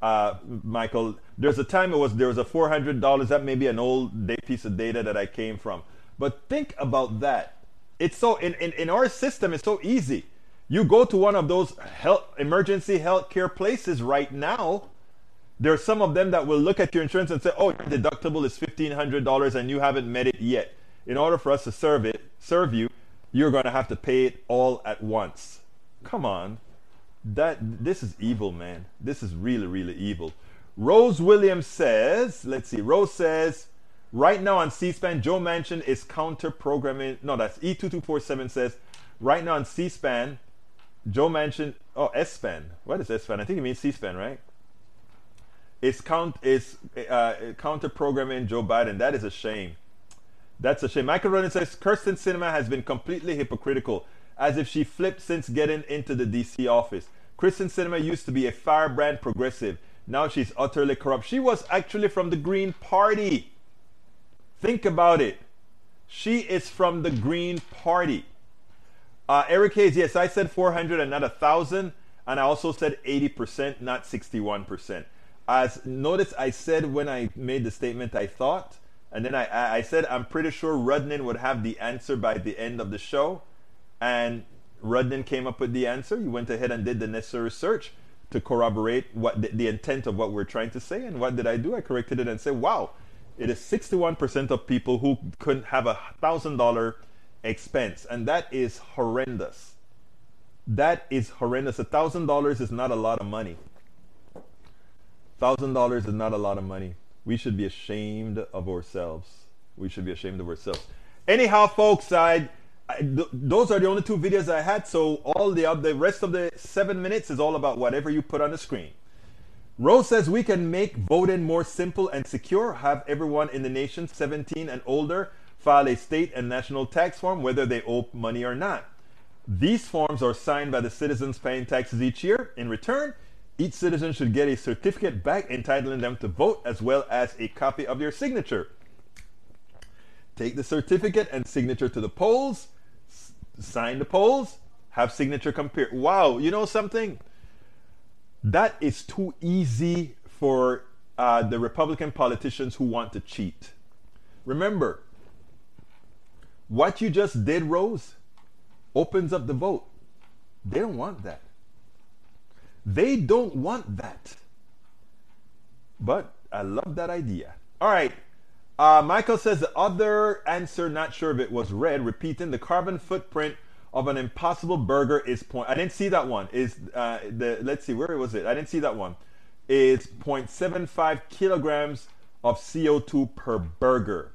A: uh, Michael. There's a time it was there was a four hundred dollars. That may be an old piece of data that I came from. But think about that. It's so in, in, in our system, it's so easy. You go to one of those health, emergency health care places right now. There are some of them that will look at your insurance and say, "Oh, your deductible is fifteen hundred dollars, and you haven't met it yet." In order for us to serve it, serve you, you're going to have to pay it all at once. Come on. That this is evil, man. This is really really evil. Rose Williams says, let's see. Rose says, right now on C-SPAN, Joe Manchin is counter programming. No, that's E2247 says, right now on C-SPAN, Joe Manchin. Oh, S-SPAN. What is S-SPAN? I think it means C-SPAN, right? It's count is uh, counter programming Joe Biden. That is a shame. That's a shame. Michael Ronan says Kyrsten Sinema has been completely hypocritical, as if she flipped since getting into the DC office. Kyrsten Sinema used to be a firebrand progressive. Now she's utterly corrupt. She was actually from the Green Party. Think about it. She is from the Green Party. Uh, Eric Hayes, yes, I said 400 and not 1,000. And I also said 80%, not 61%. As notice, I said when I made the statement, I thought and then I, I said, I'm pretty sure Rudnin would have the answer by the end of the show. And Rudnin came up with the answer. He went ahead and did the necessary research to corroborate what the, the intent of what we're trying to say. And what did I do? I corrected it and said, wow, it is 61% of people who couldn't have a $1,000 expense. And that is horrendous. That is horrendous. A $1,000 is not a lot of money. $1,000 is not a lot of money. We should be ashamed of ourselves. We should be ashamed of ourselves. Anyhow, folks, I, I th- those are the only two videos I had. So all the the rest of the seven minutes is all about whatever you put on the screen. Rose says we can make voting more simple and secure. Have everyone in the nation 17 and older file a state and national tax form, whether they owe money or not. These forms are signed by the citizens paying taxes each year. In return, each citizen should get a certificate back entitling them to vote as well as a copy of your signature. Take the certificate and signature to the polls, s- sign the polls, have signature compared. Wow, you know something? That is too easy for uh, the Republican politicians who want to cheat. Remember, what you just did, Rose, opens up the vote. They don't want that. They don't want that. But I love that idea. All right. Uh, Michael says the other answer, not sure if it was read, repeating the carbon footprint of an impossible burger is point. I didn't see that one. Is uh, the let's see where was it? I didn't see that one. Is 0.75 kilograms of CO2 per burger.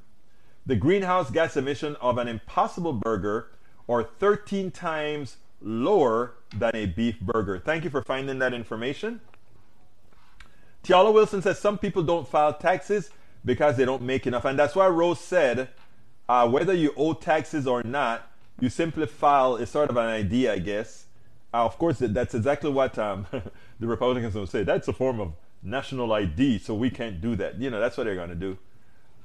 A: The greenhouse gas emission of an impossible burger are 13 times lower than a beef burger. Thank you for finding that information. Tiala Wilson says some people don't file taxes because they don't make enough. And that's why Rose said uh, whether you owe taxes or not, you simply file is sort of an idea, I guess. Uh, of course, that's exactly what um, the Republicans will say. That's a form of national ID, so we can't do that. You know, that's what they're going to do.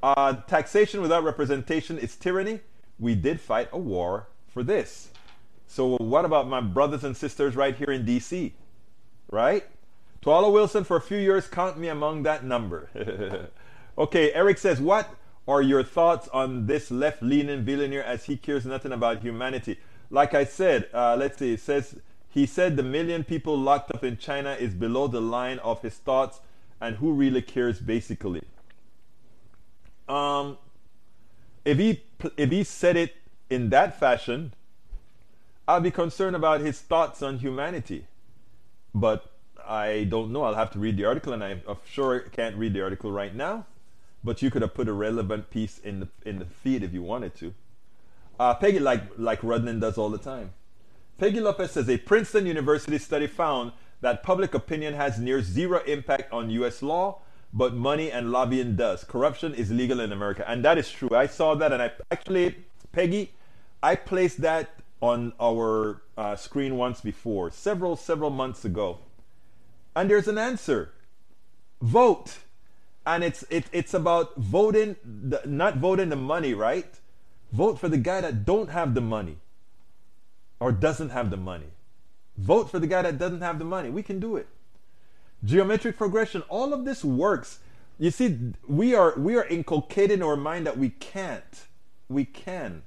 A: Uh, taxation without representation is tyranny. We did fight a war for this. So, what about my brothers and sisters right here in DC? Right? Tiala Wilson, for a few years, count me among that number. okay, Eric says, What are your thoughts on this left leaning billionaire as he cares nothing about humanity? Like I said, uh, let's see, it says, he said the million people locked up in China is below the line of his thoughts, and who really cares, basically. Um, if he if he said it in that fashion, I'll be concerned about his thoughts on humanity. But I don't know. I'll have to read the article, and I'm sure I can't read the article right now. But you could have put a relevant piece in the in the feed if you wanted to. Uh, Peggy, like like Rudnin does all the time. Peggy Lopez says a Princeton University study found that public opinion has near zero impact on U.S. law, but money and lobbying does. Corruption is legal in America, and that is true. I saw that, and I actually, Peggy, I placed that on our uh, screen once before, several several months ago, and there's an answer: vote, and it's it, it's about voting, the, not voting the money, right? Vote for the guy that don't have the money or doesn't have the money. Vote for the guy that doesn't have the money. We can do it. Geometric progression, all of this works. You see, we are we are inculcated in our mind that we can't. We can.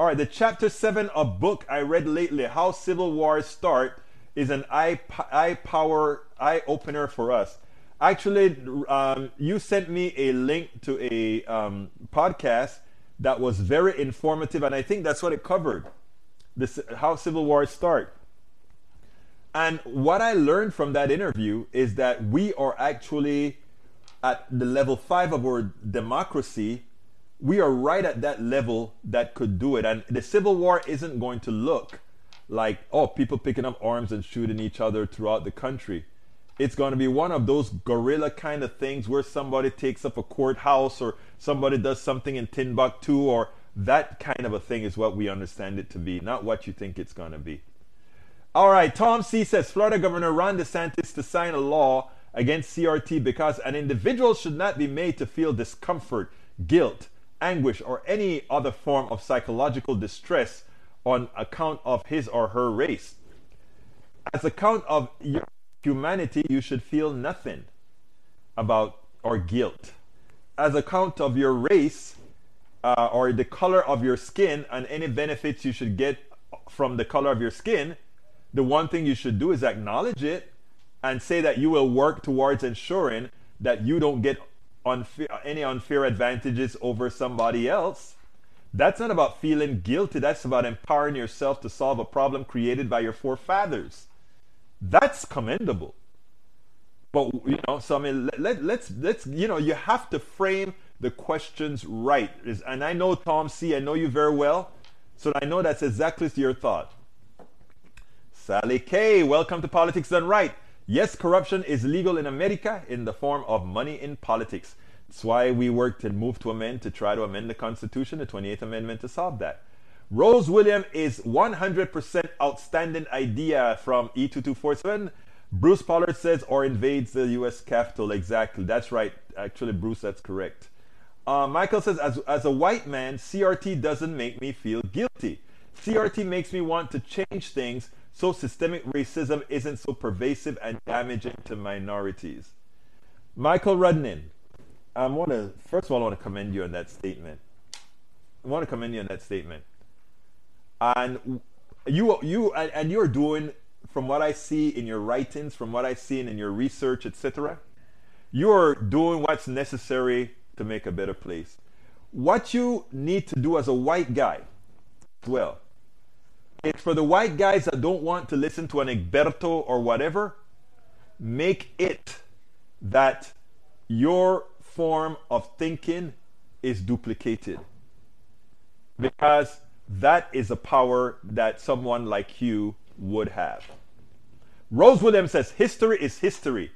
A: All right, the chapter seven of book I read lately, How Civil Wars Start, is an eye eye power eye opener for us. Actually, um, you sent me a link to a um, podcast that was very informative, and I think that's what it covered. This how civil wars start. And what I learned from that interview is that we are actually at the level five of our democracy. We are right at that level that could do it. And the Civil War isn't going to look like, oh, people picking up arms and shooting each other throughout the country. It's going to be one of those guerrilla kind of things where somebody takes up a courthouse or somebody does something in Timbuktu or that kind of a thing is what we understand it to be, not what you think it's going to be. All right, Tom C says Florida Governor Ron DeSantis to sign a law against CRT because an individual should not be made to feel discomfort, guilt, anguish, or any other form of psychological distress on account of his or her race. As account of your humanity, you should feel nothing about or guilt. As account of your race uh, or the color of your skin and any benefits you should get from the color of your skin, the one thing you should do is acknowledge it and say that you will work towards ensuring that you don't get unfair, any unfair advantages over somebody else. That's not about feeling guilty. That's about empowering yourself to solve a problem created by your forefathers. That's commendable. But you know, so I mean, let, let, let's let's you know, you have to frame the questions right. And I know Tom C. I know you very well, so I know that's exactly your thought. Sally K, welcome to Politics Done Right. Yes, corruption is legal in America in the form of money in politics. That's why we worked and moved to amend to try to amend the Constitution, the 28th Amendment, to solve that. Rose William is 100% outstanding idea from E2247. Bruce Pollard says, or invades the U.S. Capitol. Exactly. That's right. Actually, Bruce, that's correct. Uh, Michael says, as, as a white man, CRT doesn't make me feel guilty. CRT makes me want to change things so systemic racism isn't so pervasive and damaging to minorities. Michael Rudnin, um, I want to first of all I want to commend you on that statement. I want to commend you on that statement. And you you and you're doing from what I see in your writings, from what I've seen in your research, etc. You're doing what's necessary to make a better place. What you need to do as a white guy, well, it's for the white guys that don't want to listen to an Egberto or whatever, make it that your form of thinking is duplicated. Because that is a power that someone like you would have. Rose Williams says history is history,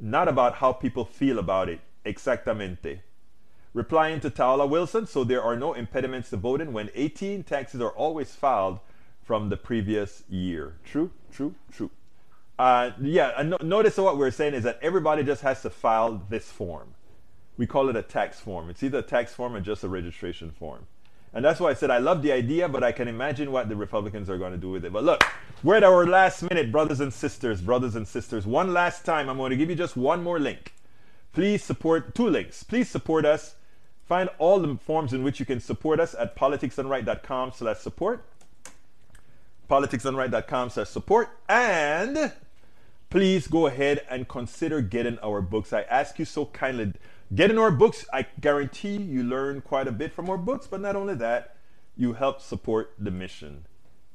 A: not about how people feel about it. Exactamente. Replying to Tiala Wilson, so there are no impediments to voting when 18 taxes are always filed from the previous year. True, true, true. Uh, yeah, no, notice what we're saying is that everybody just has to file this form. We call it a tax form. It's either a tax form or just a registration form. And that's why I said I love the idea, but I can imagine what the Republicans are going to do with it. But look, we're at our last minute, brothers and sisters, brothers and sisters. One last time, I'm going to give you just one more link. Please support two links. Please support us. Find all the forms in which you can support us at politicsdoneright.com politicsdoneright.com slash support. And please go ahead and consider getting our books. I ask you so kindly. Getting our books, I guarantee you learn quite a bit from our books, but not only that, you help support the mission.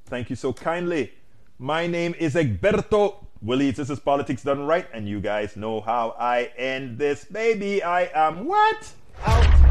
A: Thank you so kindly. My name is Egberto Willies. This is Politics Done Right, and you guys know how I end this baby. I am what? Out